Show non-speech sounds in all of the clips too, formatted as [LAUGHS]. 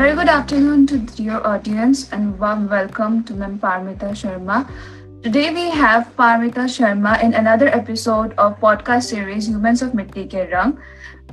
very good afternoon to your audience and warm welcome to Ma'am Parmita Sarma. Today we have Parmita Sarma in another episode of podcast series Humans of Mitti Ke Rang.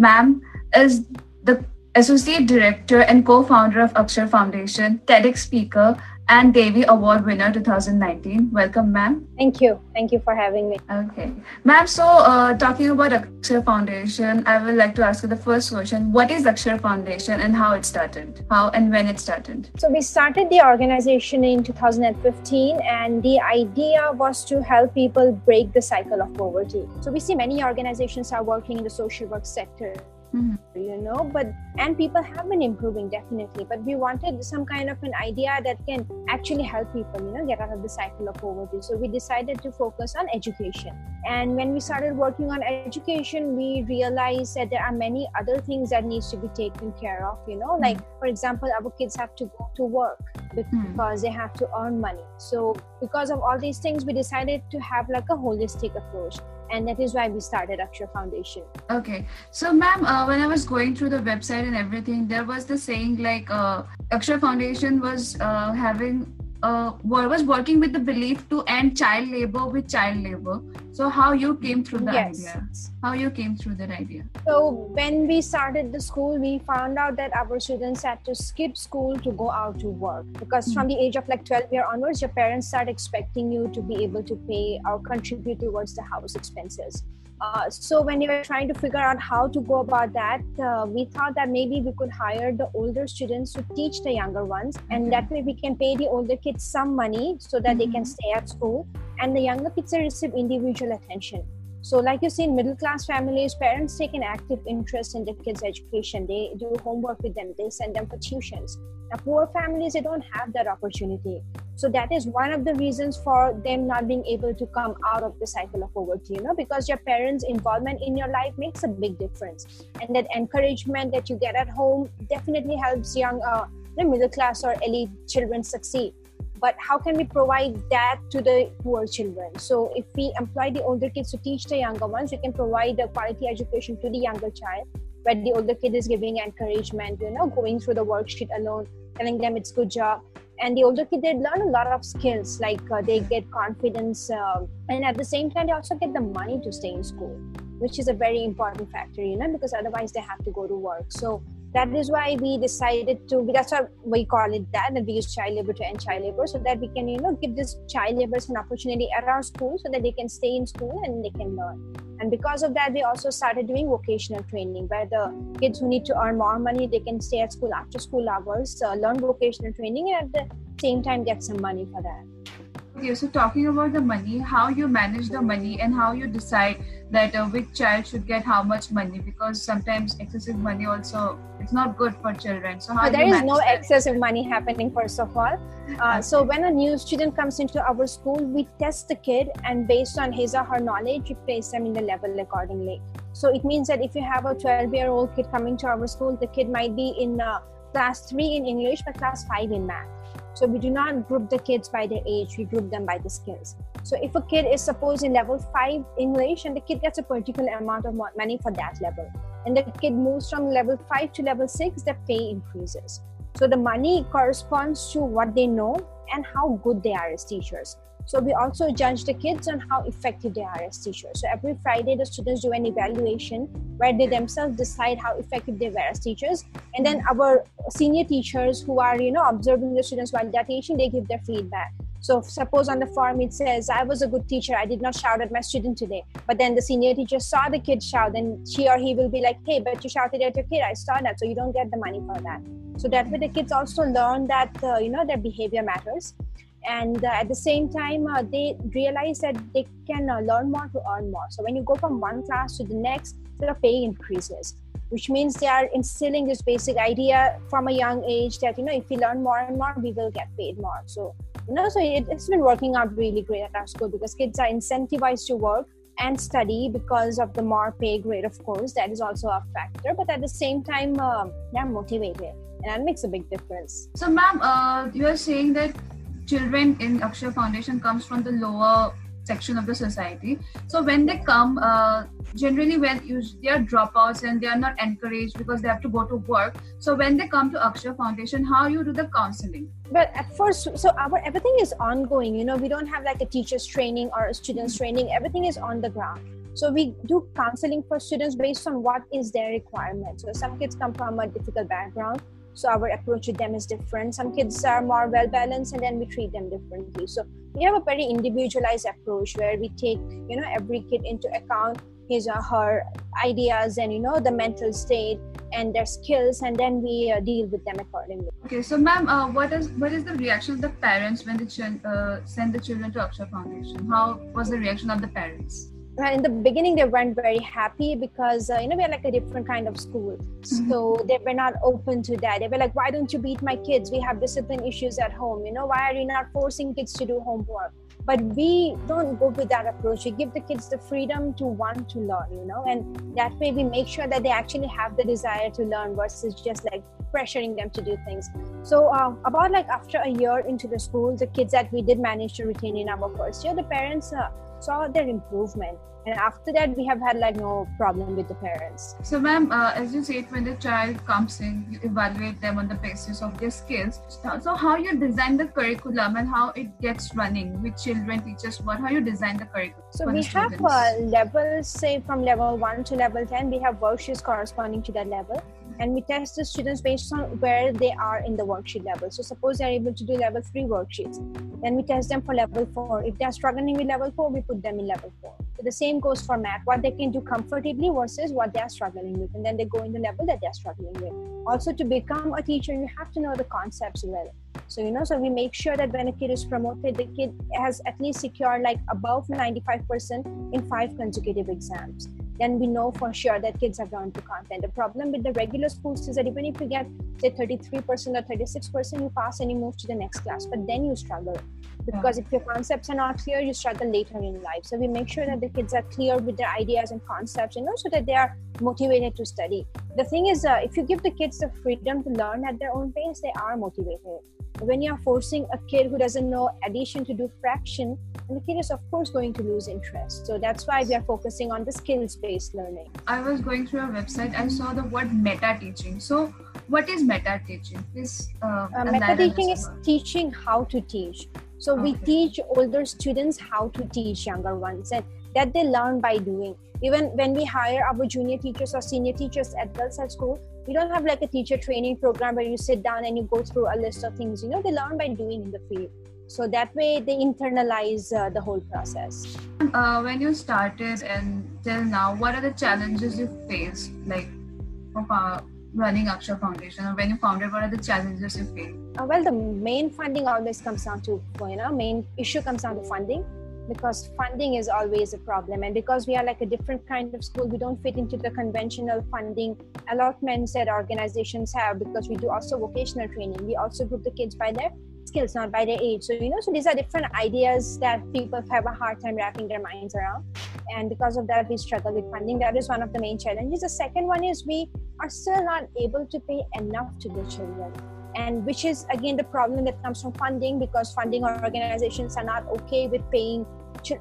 Ma'am is the Associate Director and co-founder of Akshar Foundation, TEDx speaker, and Devi Award winner 2019. Welcome, ma'am. Thank you. Thank you for having me. Okay. Ma'am, so uh, talking about Akshar Foundation, I would like to ask you the first question. What is Akshar Foundation and how it started? How and when it started? So we started the organization in 2015 and the idea was to help people break the cycle of poverty. So we see many organizations are working in the social work sector Mm-hmm. you know but and people have been improving definitely but we wanted some kind of an idea that can actually help people you know get out of the cycle of poverty so we decided to focus on education and when we started working on education we realized that there are many other things that needs to be taken care of you know like mm-hmm. for example our kids have to go to work mm-hmm. because they have to earn money so because of all these things we decided to have like a holistic approach and that is why we started Akshar Foundation. Okay, so ma'am, uh, when I was going through the website and everything, there was the saying like uh, Akshar Foundation was uh, having uh, was working with the belief to end child labor with child labor. So how you came through the yes. idea? How you came through that idea? So when we started the school, we found out that our students had to skip school to go out to work because mm-hmm. from the age of like 12 year onwards, your parents start expecting you to be able to pay or contribute towards the house expenses. Uh, so when we were trying to figure out how to go about that, uh, we thought that maybe we could hire the older students to teach the younger ones, and mm-hmm. that way we can pay the older kids some money so that mm-hmm. they can mm-hmm. stay at school, and the younger kids receive individual attention. So, like you see in middle class families, parents take an active interest in their kids' education. They do homework with them, they send them for tuitions. Now, poor families, they don't have that opportunity. So, that is one of the reasons for them not being able to come out of the cycle of poverty, you know, because your parents' involvement in your life makes a big difference. And that encouragement that you get at home definitely helps young, uh, middle class or elite children succeed but how can we provide that to the poor children? So if we employ the older kids to teach the younger ones we can provide a quality education to the younger child where the older kid is giving encouragement you know going through the worksheet alone telling them it's good job. And the older kid they learn a lot of skills like uh, they get confidence uh, and at the same time they also get the money to stay in school which is a very important factor you know because otherwise they have to go to work. So that is why we decided to that's why we call it that that we use child labor to end child labor so that we can you know give these child laborers an opportunity around school so that they can stay in school and they can learn. And because of that we also started doing vocational training where the kids who need to earn more money they can stay at school after school hours uh, learn vocational training and at the same time get some money for that okay so talking about the money how you manage the money and how you decide that uh, which child should get how much money because sometimes excessive money also it's not good for children so how there is no that? excessive money happening first of all uh, okay. so when a new student comes into our school we test the kid and based on his or her knowledge we place them in the level accordingly so it means that if you have a 12 year old kid coming to our school the kid might be in uh, class 3 in english but class 5 in math so we do not group the kids by their age, we group them by the skills. So if a kid is supposed in level 5 English and the kid gets a particular amount of money for that level, and the kid moves from level 5 to level 6, the pay increases. So the money corresponds to what they know and how good they are as teachers. So we also judge the kids on how effective they are as teachers. So every Friday, the students do an evaluation where they themselves decide how effective they were as teachers, and then our senior teachers who are you know observing the students while they're teaching, they give their feedback. So suppose on the form it says, I was a good teacher, I did not shout at my student today. But then the senior teacher saw the kid shout, and she or he will be like, hey, but you shouted at your kid, I saw that, so you don't get the money for that. So that way the kids also learn that, uh, you know, their behavior matters and uh, at the same time uh, they realize that they can uh, learn more to earn more. So when you go from one class to the next the pay increases which means they are instilling this basic idea from a young age that you know if we learn more and more we will get paid more. So you know so it, has been working out really great at our school because kids are incentivized to work and study because of the more pay grade of course. That is also a factor. But at the same time uh, they're motivated. And that makes a big difference. So ma'am uh, you are saying that children in Akshar Foundation comes from the lower section of the society. So when they come, uh, generally when you, they are dropouts and they are not encouraged because they have to go to work. So when they come to Akshar Foundation, how you do the counseling? But at first, so our everything is ongoing. You know, we don't have like a teacher's training or a student's training. Everything is on the ground. So we do counseling for students based on what is their requirement. So some kids come from a difficult background so our approach with them is different. Some kids are more well balanced and then we treat them differently. So we have a very individualized approach where we take you know every kid into account his or her ideas and you know the mental state and their skills and then we uh, deal with them accordingly. Okay so ma'am uh, what is what is the reaction of the parents when they uh, send the children to akshar foundation? How was the reaction of the parents in the beginning they weren't very happy because uh, you know we're like a different kind of school. Mm-hmm. so they were not open to that. They were like why don't you beat my kids? We have discipline issues at home. You know why are you not forcing kids to do homework? But we don't go with that approach. We give the kids the freedom to want to learn you know? And that way we make sure that they actually have the desire to learn versus just like pressuring them to do things. So uh, about like after a year into the school the kids that we did manage to retain in our first year the parents uh, saw their improvement. And after that we have had like no problem with the parents. So ma'am uh, as you said when the child comes in you evaluate them on the basis of their skills. So how you design the curriculum and how it gets running with children teachers what how you design the curriculum so we have uh, levels say from level 1 to level 10 we have worksheets corresponding to that level and we test the students based on where they are in the worksheet level. So suppose they're able to do level three worksheets, then we test them for level four. If they're struggling with level four, we put them in level four. So the same goes for math, what they can do comfortably versus what they're struggling with, and then they go in the level that they're struggling with. Also, to become a teacher, you have to know the concepts well. So you know, so we make sure that when a kid is promoted, the kid has at least secured like above 95% in five consecutive exams then we know for sure that kids are learned to content. The problem with the regular schools is that even if you get say 33% or 36%, you pass and you move to the next class, but then you struggle because yeah. if your concepts are not clear, you struggle later in life. So we make sure that the kids are clear with their ideas and concepts, you know, so that they are motivated to study. The thing is, uh, if you give the kids the freedom to learn at their own pace, they are motivated. When you are forcing a kid who doesn't know addition to do fraction, and the kid is of course going to lose interest. So that's why we are focusing on the skills based learning. I was going through a website i saw the word meta teaching so what is meta teaching Is uh, uh, meta teaching is teaching how to teach. So okay. we teach older students how to teach younger ones. And that they learn by doing. Even when we hire our junior teachers or senior teachers at girls at school we don't have like a teacher training program where you sit down and you go through a list of things. You know they learn by doing in the field. So that way they internalize uh, the whole process. Uh, when you started and till now what are the challenges you faced like uh, running akshar foundation? Or when you founded what are the challenges you faced? Uh, well the main funding always comes down to you know main issue comes down to funding because funding is always a problem and because we are like a different kind of school we don't fit into the conventional funding allotments that organizations have because we do also vocational training we also group the kids by their skills, not by their age. So, you know, so these are different ideas that people have a hard time wrapping their minds around. And because of that, we struggle with funding. That is one of the main challenges. The second one is we are still not able to pay enough to the children. And which is again the problem that comes from funding because funding organizations are not okay with paying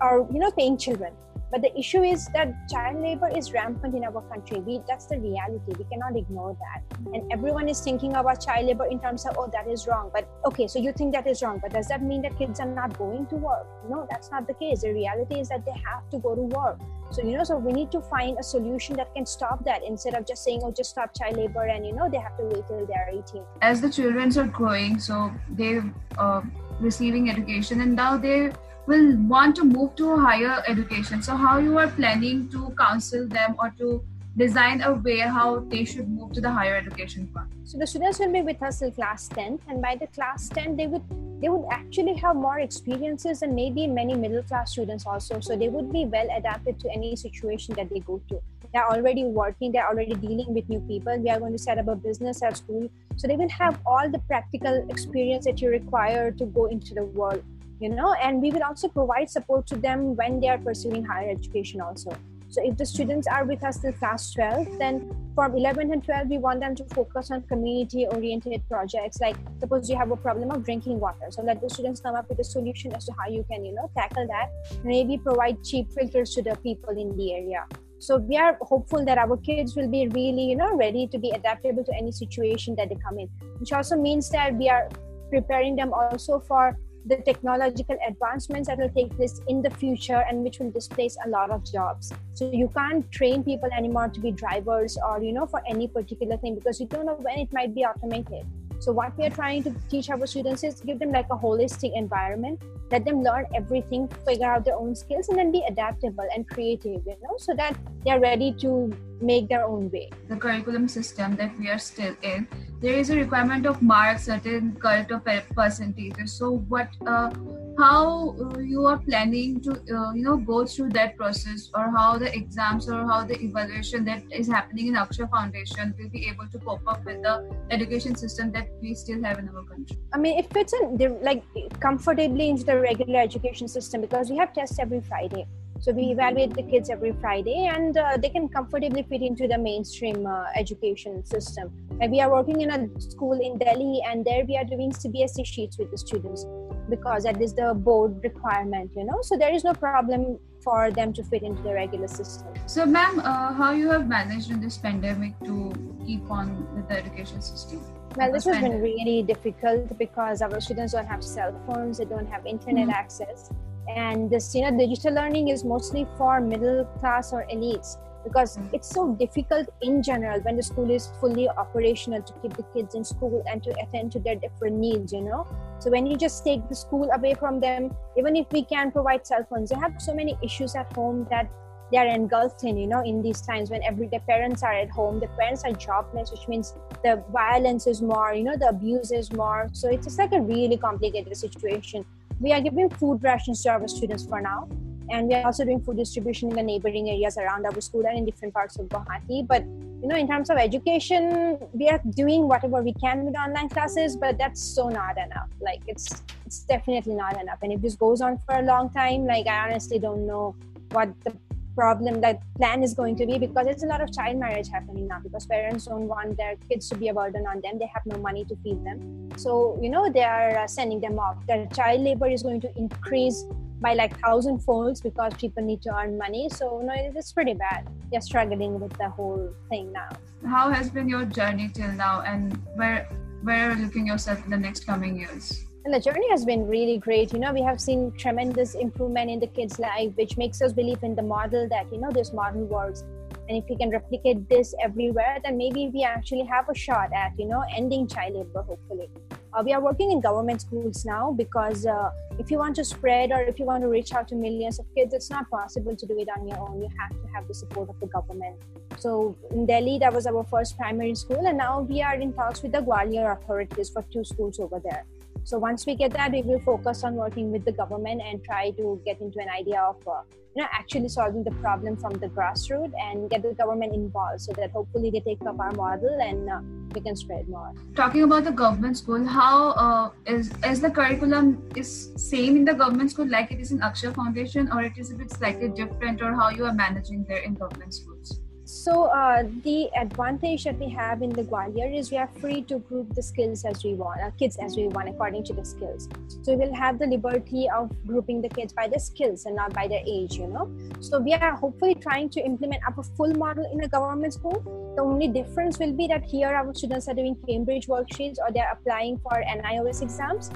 or you know paying children but the issue is that child labor is rampant in our country. We, that's the reality. We cannot ignore that. And everyone is thinking about child labor in terms of, oh, that is wrong. But okay, so you think that is wrong. But does that mean that kids are not going to work? No, that's not the case. The reality is that they have to go to work. So, you know, so we need to find a solution that can stop that instead of just saying, oh, just stop child labor and, you know, they have to wait till they're 18. As the children are growing, so they're uh, receiving education and now they're will want to move to a higher education so how you are planning to counsel them or to design a way how they should move to the higher education path so the students will be with us till class 10 and by the class 10 they would they would actually have more experiences and maybe many middle class students also. So they would be well adapted to any situation that they go to. They're already working they're already dealing with new people. We are going to set up a business at school. So they will have all the practical experience that you require to go into the world you know? And we will also provide support to them when they are pursuing higher education also So if the students are with us till class 12, then from 11 and 12, we want them to focus on community oriented projects. Like suppose you have a problem of drinking water. So let the students come up with a solution as to how you can, you know, tackle that. Maybe provide cheap filters to the people in the area. So we are hopeful that our kids will be really, you know, ready to be adaptable to any situation that they come in, which also means that we are preparing them also for the technological advancements that will take place in the future and which will displace a lot of jobs. So you can't train people anymore to be drivers or you know for any particular thing because you don't know when it might be automated. So what we are trying to teach our students is give them like a holistic environment let them learn everything figure out their own skills and then be adaptable and creative you know so that they're ready to make their own way. The curriculum system that we are still in there is a requirement of marks, certain cut of percentages so what uh, how you are planning to uh, you know go through that process or how the exams or how the evaluation that is happening in akshar foundation will be able to cope up with the education system that we still have in our country? I mean it fits in like comfortably into the regular education system because we have tests every friday so we evaluate the kids every Friday, and uh, they can comfortably fit into the mainstream uh, education system. And we are working in a school in Delhi, and there we are doing CBSE sheets with the students because that is the board requirement. You know, so there is no problem for them to fit into the regular system. So, ma'am, uh, how you have managed in this pandemic to keep on with the education system? Well, this has been really difficult because our students don't have cell phones, they don't have internet mm-hmm. access and this you know digital learning is mostly for middle class or elites because it's so difficult in general when the school is fully operational to keep the kids in school and to attend to their different needs you know? So when you just take the school away from them even if we can provide cell phones they have so many issues at home that they are engulfed in you know in these times when every the parents are at home the parents are jobless which means the violence is more you know the abuse is more. So it's just like a really complicated situation we are giving food rations to our students for now and we are also doing food distribution in the neighboring areas around our school and in different parts of Guwahati. But you know, in terms of education, we are doing whatever we can with online classes, but that's so not enough. Like it's it's definitely not enough. And if this goes on for a long time, like I honestly don't know what the problem that plan is going to be because it's a lot of child marriage happening now because parents don't want their kids to be a burden on them. They have no money to feed them. So you know they are uh, sending them off. Their child labor is going to increase by like thousand folds because people need to earn money. So you no it's pretty bad. They're struggling with the whole thing now. How has been your journey till now and where where are you looking yourself in the next coming years and the journey has been really great. You know, we have seen tremendous improvement in the kids' life, which makes us believe in the model that, you know, this model works. And if we can replicate this everywhere, then maybe we actually have a shot at, you know, ending child labor, hopefully. Uh, we are working in government schools now because uh, if you want to spread or if you want to reach out to millions of kids, it's not possible to do it on your own. You have to have the support of the government. So in Delhi, that was our first primary school, and now we are in talks with the Gwalior authorities for two schools over there. So once we get that, we will focus on working with the government and try to get into an idea of uh, you know actually solving the problem from the grassroots and get the government involved so that hopefully they take up our model and uh, we can spread more. Talking about the government school, how uh, is is the curriculum is same in the government school like it is in Akshar Foundation, or it is a bit slightly different, or how you are managing there in government schools? So uh, the advantage that we have in the Gwalior is we are free to group the skills as we want, uh, kids as we want according to the skills. So we'll have the liberty of grouping the kids by the skills and not by their age, you know. So we are hopefully trying to implement up a full model in a government school. The only difference will be that here our students are doing Cambridge worksheets or they're applying for NIOS exams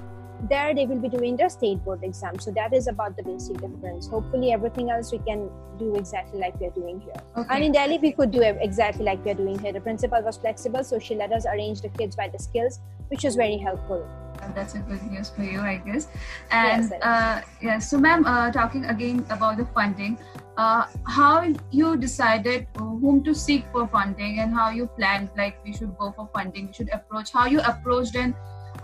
there they will be doing their state board exam. So that is about the basic difference. Hopefully everything else we can do exactly like we're doing here. Okay. and in delhi we could do exactly like we're doing here. The principal was flexible so she let us arrange the kids by the skills which was very helpful. That's a good news for you i guess. And yes, uh, yeah so ma'am uh, talking again about the funding uh, how you decided whom to seek for funding and how you planned like we should go for funding we should approach how you approached and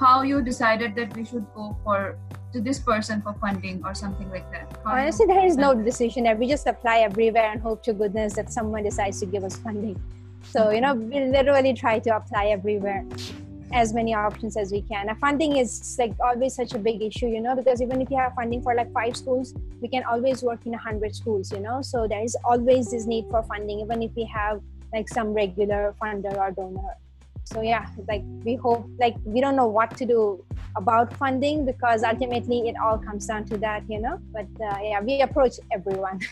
how you decided that we should go for to this person for funding or something like that? How Honestly, there is no decision. We just apply everywhere and hope to goodness that someone decides to give us funding. So, you know, we literally try to apply everywhere. as many options as we can. funding is like always such a big issue, you know, because even if you have funding for like five schools, we can always work in a hundred schools, you know. So there is always this need for funding, even if we have like some regular funder or donor. So yeah, like we hope, like we don't know what to do about funding because ultimately it all comes down to that, you know. But uh, yeah, we approach everyone. [LAUGHS]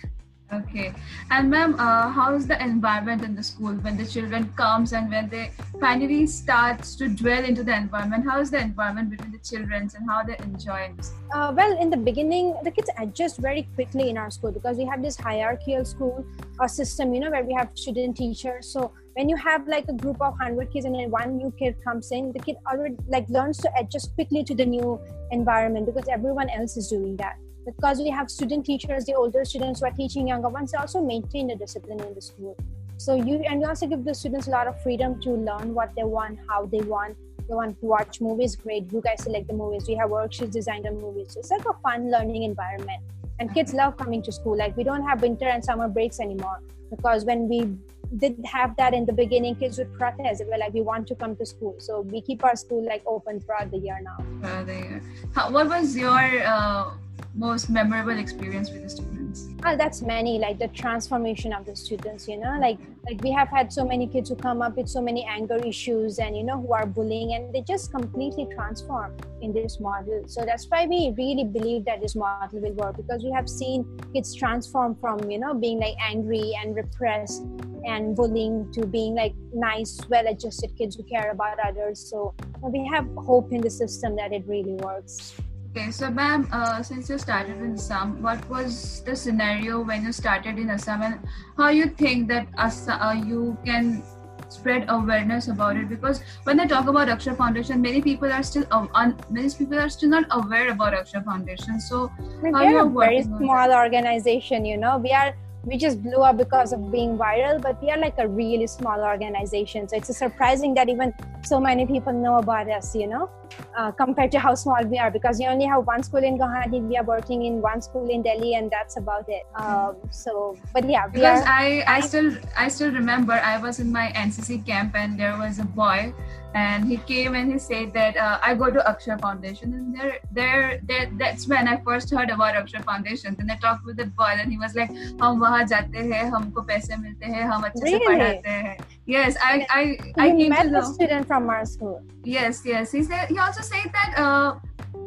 Okay. And ma'am, uh, how is the environment in the school when the children comes and when they finally starts to dwell into the environment? How is the environment between the children and how they enjoy it? Uh, well, in the beginning, the kids adjust very quickly in our school because we have this hierarchical school uh, system, you know, where we have student teachers. So when you have like a group of 100 kids and then one new kid comes in, the kid already like learns to adjust quickly to the new environment because everyone else is doing that because we have student teachers, the older students who are teaching younger ones, they also maintain the discipline in the school. So you and you also give the students a lot of freedom to learn what they want, how they want. They want to watch movies, great. You guys select the movies. We have worksheets designed on movies. So it's like a fun learning environment. And kids love coming to school. Like we don't have winter and summer breaks anymore because when we did have that in the beginning, kids would protest. They were like, we want to come to school. So we keep our school like open throughout the year now. Throughout the year. What was your uh, most memorable experience with the students? Well, that's many, like the transformation of the students, you know, like like we have had so many kids who come up with so many anger issues and you know who are bullying and they just completely transform in this model. So that's why we really believe that this model will work because we have seen kids transform from, you know, being like angry and repressed and bullying to being like nice, well adjusted kids who care about others. So we have hope in the system that it really works. Okay, so ma'am, uh, since you started in Assam, what was the scenario when you started in Assam, and how you think that Assam, uh, you can spread awareness about it? Because when I talk about Akshar Foundation, many people are still uh, un- many people are still not aware about Akshar Foundation. So, like how you are a very small organization, you know, we are we just blew up because of being viral but we are like a really small organization. So it's surprising that even so many people know about us you know uh, compared to how small we are because we only have one school in guwahati we are working in one school in delhi and that's about it um, so but yeah because are, I, I still i still remember i was in my ncc camp and there was a boy and he came and he said that uh, I go to Akshar Foundation, and there, there, there, that's when I first heard about Akshar Foundation. Then I talked with the boy, and he was like, "हम वहाँ जाते हैं, हमको पैसे मिलते हैं, हम अच्छे really? से पढ़ाते हैं." Yes, I, I, I you came met to know. a student from our school. Yes, yes. He said he also said that uh,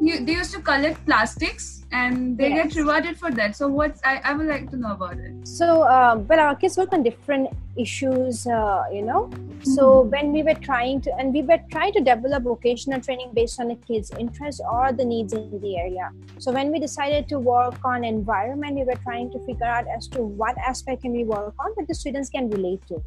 you, they used to collect plastics and they yes. get rewarded for that. So what I, I would like to know about it. So um, well, our kids work on different issues, uh, you know. Mm-hmm. So when we were trying to, and we were trying to develop vocational training based on the kids' interests or the needs in the area. So when we decided to work on environment, we were trying to figure out as to what aspect can we work on that the students can relate to.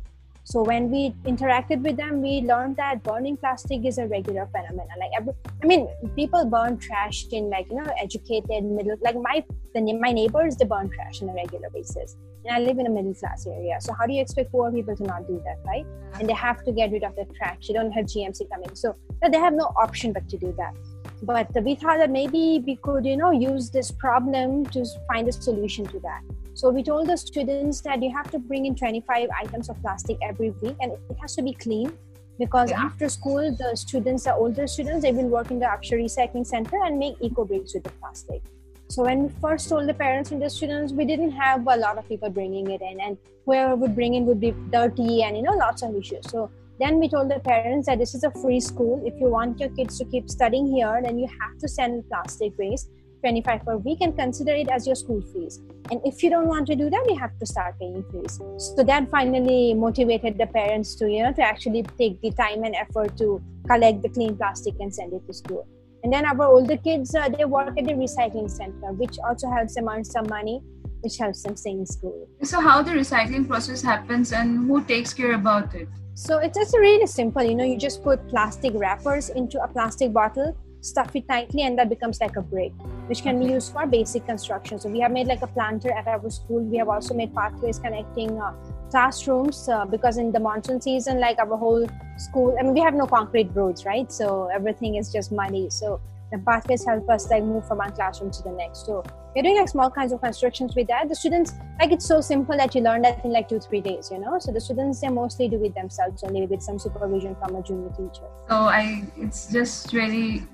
So when we interacted with them, we learned that burning plastic is a regular phenomenon. Like every, I mean, people burn trash in like you know educated middle. Like my the, my neighbors, they burn trash on a regular basis, and I live in a middle class area. So how do you expect poor people to not do that, right? And they have to get rid of the trash. They don't have GMC coming, so they have no option but to do that. But we thought that maybe we could, you know, use this problem to find a solution to that. So we told the students that you have to bring in 25 items of plastic every week and it has to be clean because yeah. after school, the students, the older students, they will work in the Akshar Recycling Center and make eco bricks with the plastic. So when we first told the parents and the students, we didn't have a lot of people bringing it in, and whoever would bring in would be dirty and you know lots of issues. So then we told the parents that this is a free school. If you want your kids to keep studying here, then you have to send plastic waste 25 per week and consider it as your school fees. And if you don't want to do that, you have to start paying fees. So that finally motivated the parents to, you know, to actually take the time and effort to collect the clean plastic and send it to school. And then our older kids, uh, they work at the recycling center, which also helps them earn some money, which helps them stay in school. So how the recycling process happens and who takes care about it? So it's just really simple. You know, you just put plastic wrappers into a plastic bottle stuff it tightly and that becomes like a brick which can be used for basic construction so we have made like a planter at our school we have also made pathways connecting uh, classrooms uh, because in the monsoon season like our whole school i mean we have no concrete roads right so everything is just muddy so the pathways help us like move from one classroom to the next so you're doing like small kinds of constructions with that. The students like it's so simple that you learn that in like two three days. You know, so the students they mostly do it themselves only with some supervision from a junior teacher. So I, it's just really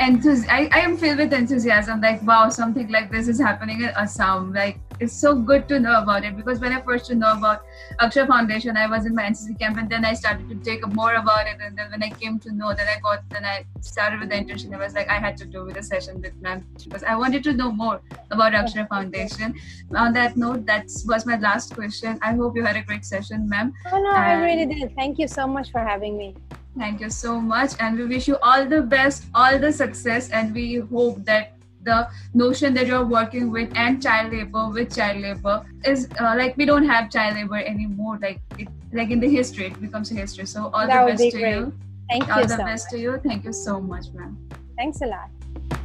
enthusi- I, I am filled with enthusiasm like wow something like this is happening in assam like it's so good to know about it because when i first to know about akshar foundation i was in my ncc camp and then i started to take up more about it. And then when i came to know that i got then i started with the internship i was like i had to do with a session with ma'am because i wanted to know more about akshar foundation. On that note that was my last question. I hope you had a great session ma'am. Oh no i really did. Thank you so much for having me. Thank you so much. And we wish you all the best, all the success. And we hope that the notion that you're working with and child labor with child labor is uh, like we don't have child labor anymore. Like it, like in the history, it becomes a history. So all that the best to great. you. Thank all you. the so best much. to you. Thank you so much, ma'am. Thanks a lot.